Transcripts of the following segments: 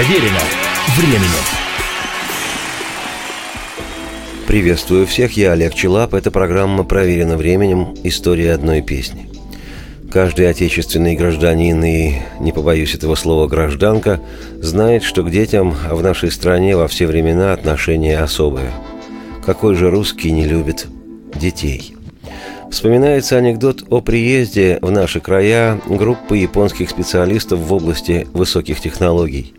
Проверено временем. Приветствую всех, я Олег Челап. Это программа «Проверено временем. История одной песни». Каждый отечественный гражданин и, не побоюсь этого слова, гражданка, знает, что к детям в нашей стране во все времена отношение особое. Какой же русский не любит детей? Вспоминается анекдот о приезде в наши края группы японских специалистов в области высоких технологий.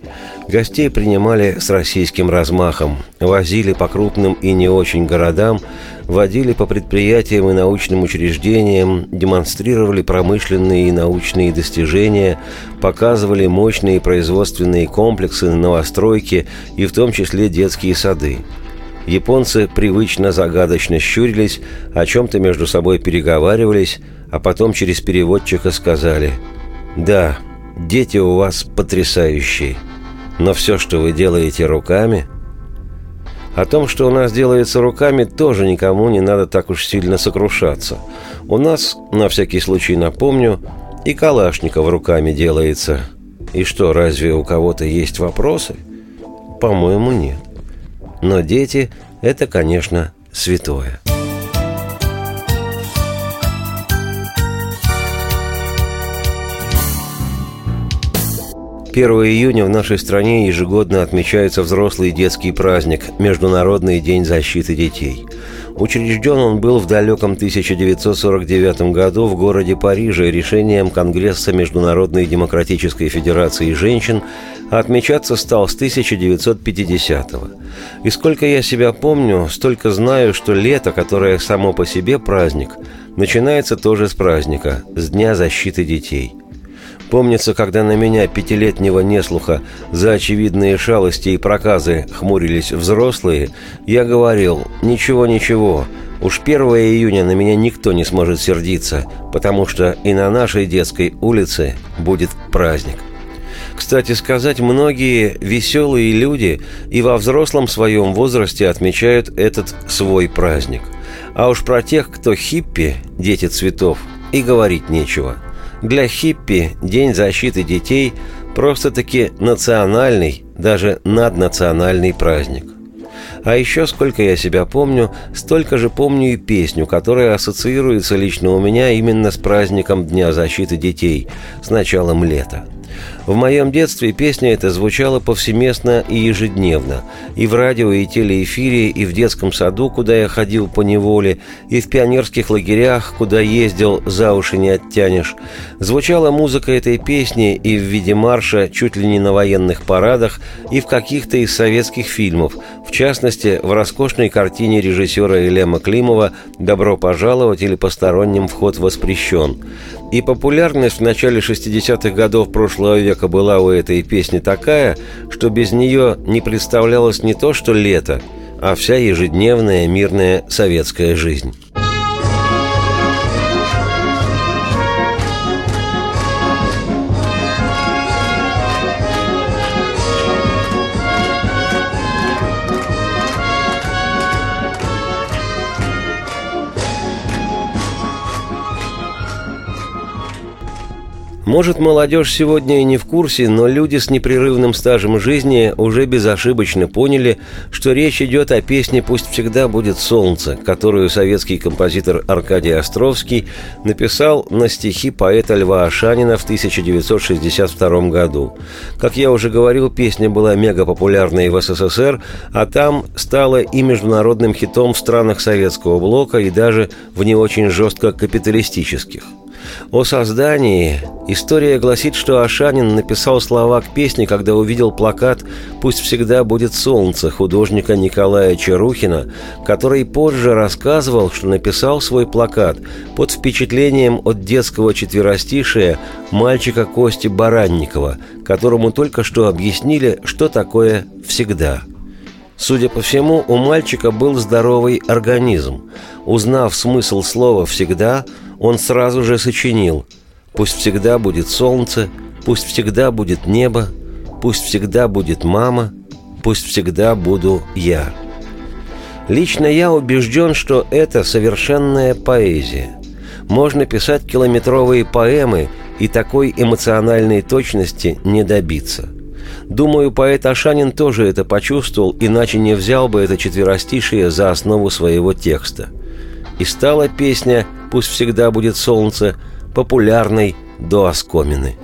Гостей принимали с российским размахом, возили по крупным и не очень городам, водили по предприятиям и научным учреждениям, демонстрировали промышленные и научные достижения, показывали мощные производственные комплексы, новостройки и в том числе детские сады – Японцы привычно загадочно щурились, о чем-то между собой переговаривались, а потом через переводчика сказали «Да, дети у вас потрясающие, но все, что вы делаете руками...» О том, что у нас делается руками, тоже никому не надо так уж сильно сокрушаться. У нас, на всякий случай напомню, и Калашников руками делается. И что, разве у кого-то есть вопросы? По-моему, нет. Но дети – это, конечно, святое. 1 июня в нашей стране ежегодно отмечается взрослый детский праздник – Международный день защиты детей. Учрежден он был в далеком 1949 году в городе Париже решением Конгресса Международной Демократической Федерации женщин, а отмечаться стал с 1950-го. И сколько я себя помню, столько знаю, что лето, которое само по себе праздник, начинается тоже с праздника, с Дня защиты детей – Помнится, когда на меня, пятилетнего неслуха, за очевидные шалости и проказы хмурились взрослые, я говорил «Ничего, ничего, уж 1 июня на меня никто не сможет сердиться, потому что и на нашей детской улице будет праздник». Кстати сказать, многие веселые люди и во взрослом своем возрасте отмечают этот свой праздник. А уж про тех, кто хиппи, дети цветов, и говорить нечего – для хиппи День защиты детей просто-таки национальный, даже наднациональный праздник. А еще, сколько я себя помню, столько же помню и песню, которая ассоциируется лично у меня именно с праздником Дня защиты детей, с началом лета – в моем детстве песня эта звучала повсеместно и ежедневно. И в радио, и телеэфире, и в детском саду, куда я ходил по неволе, и в пионерских лагерях, куда ездил, за уши не оттянешь. Звучала музыка этой песни и в виде марша чуть ли не на военных парадах, и в каких-то из советских фильмов, в частности, в роскошной картине режиссера Елема Климова «Добро пожаловать» или «Посторонним вход воспрещен». И популярность в начале 60-х годов прошлого века была у этой песни такая, что без нее не представлялось не то что лето, а вся ежедневная мирная советская жизнь. Может, молодежь сегодня и не в курсе, но люди с непрерывным стажем жизни уже безошибочно поняли, что речь идет о песне «Пусть всегда будет солнце», которую советский композитор Аркадий Островский написал на стихи поэта Льва Ашанина в 1962 году. Как я уже говорил, песня была мегапопулярной в СССР, а там стала и международным хитом в странах советского блока и даже в не очень жестко капиталистических – о создании история гласит, что Ашанин написал слова к песне, когда увидел плакат «Пусть всегда будет солнце» художника Николая Чарухина, который позже рассказывал, что написал свой плакат под впечатлением от детского четверостишия мальчика Кости Баранникова, которому только что объяснили, что такое «всегда». Судя по всему, у мальчика был здоровый организм. Узнав смысл слова «всегда», он сразу же сочинил «Пусть всегда будет солнце, пусть всегда будет небо, пусть всегда будет мама, пусть всегда буду я». Лично я убежден, что это совершенная поэзия. Можно писать километровые поэмы и такой эмоциональной точности не добиться – Думаю, поэт Ашанин тоже это почувствовал, иначе не взял бы это четверостишие за основу своего текста. И стала песня «Пусть всегда будет солнце» популярной до оскомины.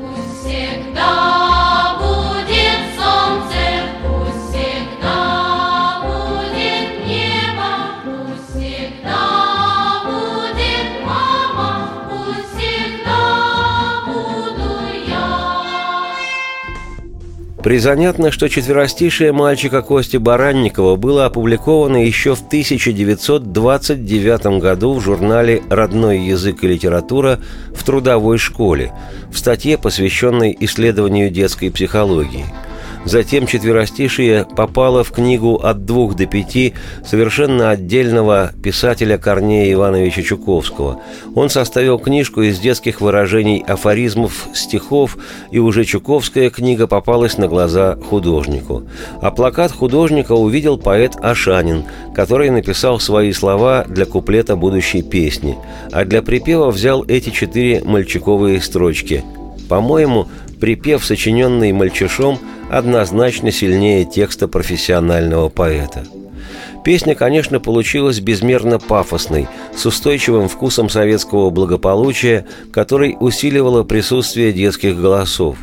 Призанятно, что четверостишее мальчика Кости Баранникова было опубликовано еще в 1929 году в журнале «Родной язык и литература» в трудовой школе, в статье, посвященной исследованию детской психологии – Затем четверостишие попало в книгу «От двух до пяти» совершенно отдельного писателя Корнея Ивановича Чуковского. Он составил книжку из детских выражений афоризмов, стихов, и уже Чуковская книга попалась на глаза художнику. А плакат художника увидел поэт Ашанин, который написал свои слова для куплета будущей песни, а для припева взял эти четыре мальчиковые строчки. По-моему, припев, сочиненный мальчишом, однозначно сильнее текста профессионального поэта. Песня, конечно, получилась безмерно пафосной, с устойчивым вкусом советского благополучия, который усиливало присутствие детских голосов.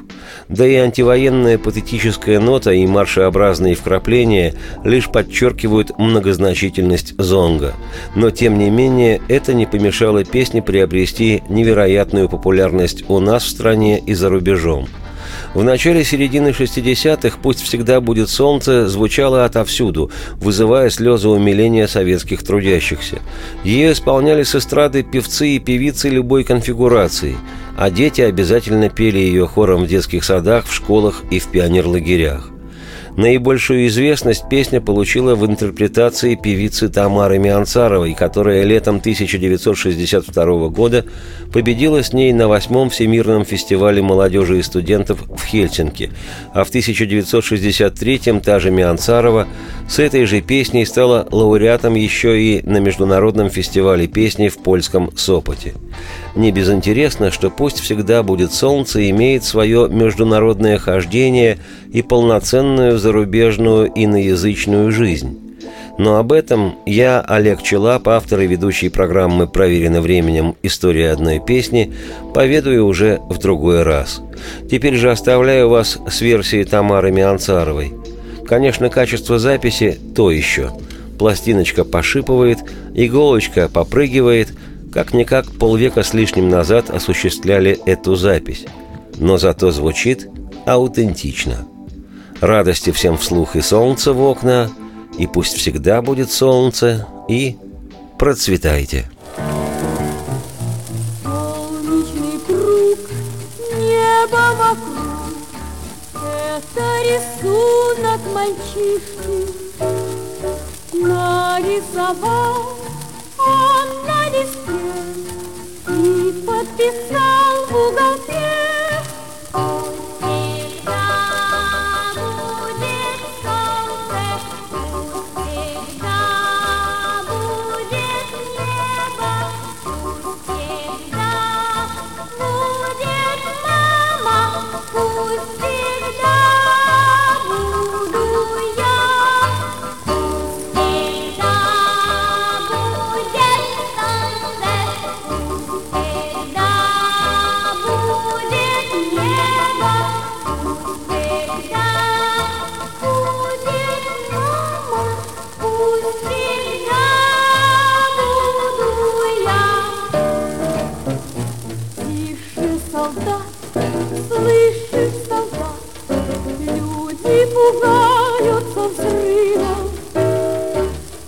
Да и антивоенная патетическая нота и маршеобразные вкрапления лишь подчеркивают многозначительность зонга. Но, тем не менее, это не помешало песне приобрести невероятную популярность у нас в стране и за рубежом – в начале середины 60-х «Пусть всегда будет солнце» звучало отовсюду, вызывая слезы умиления советских трудящихся. Ее исполняли с эстрады певцы и певицы любой конфигурации, а дети обязательно пели ее хором в детских садах, в школах и в пионерлагерях. Наибольшую известность песня получила в интерпретации певицы Тамары Мианцаровой, которая летом 1962 года победила с ней на восьмом Всемирном фестивале молодежи и студентов в Хельсинки, а в 1963-м та же Мианцарова с этой же песней стала лауреатом еще и на Международном фестивале песни в польском Сопоте. Не безинтересно, что «Пусть всегда будет солнце» имеет свое международное хождение и полноценную зарубежную иноязычную жизнь. Но об этом я, Олег Челап, автор и ведущий программы «Проверено временем. История одной песни», поведаю уже в другой раз. Теперь же оставляю вас с версией Тамары Мианцаровой. Конечно, качество записи то еще. Пластиночка пошипывает, иголочка попрыгивает – как-никак полвека с лишним назад осуществляли эту запись, но зато звучит аутентично. Радости всем вслух и солнце в окна, и пусть всегда будет солнце, и процветайте. Солнечный круг, небо вокруг, это рисунок мальчишки нарисовал он на листе и подписал слышится гад, люди пугаются взрывом,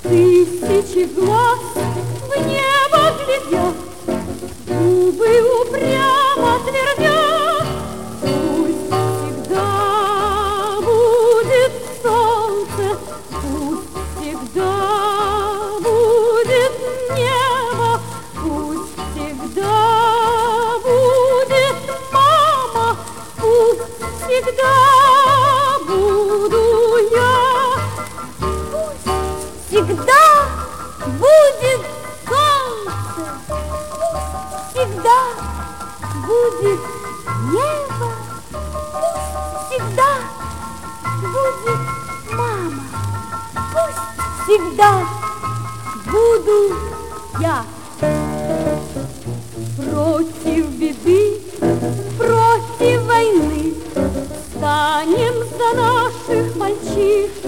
тысячи глаз всегда будет небо, пусть всегда будет мама, пусть всегда буду я. Против беды, против войны, станем за наших мальчишек.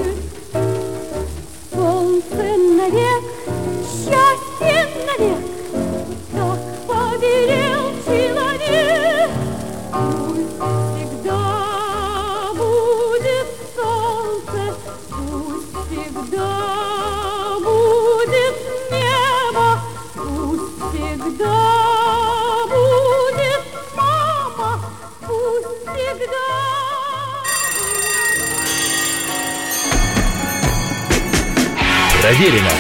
Проверено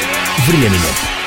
временем.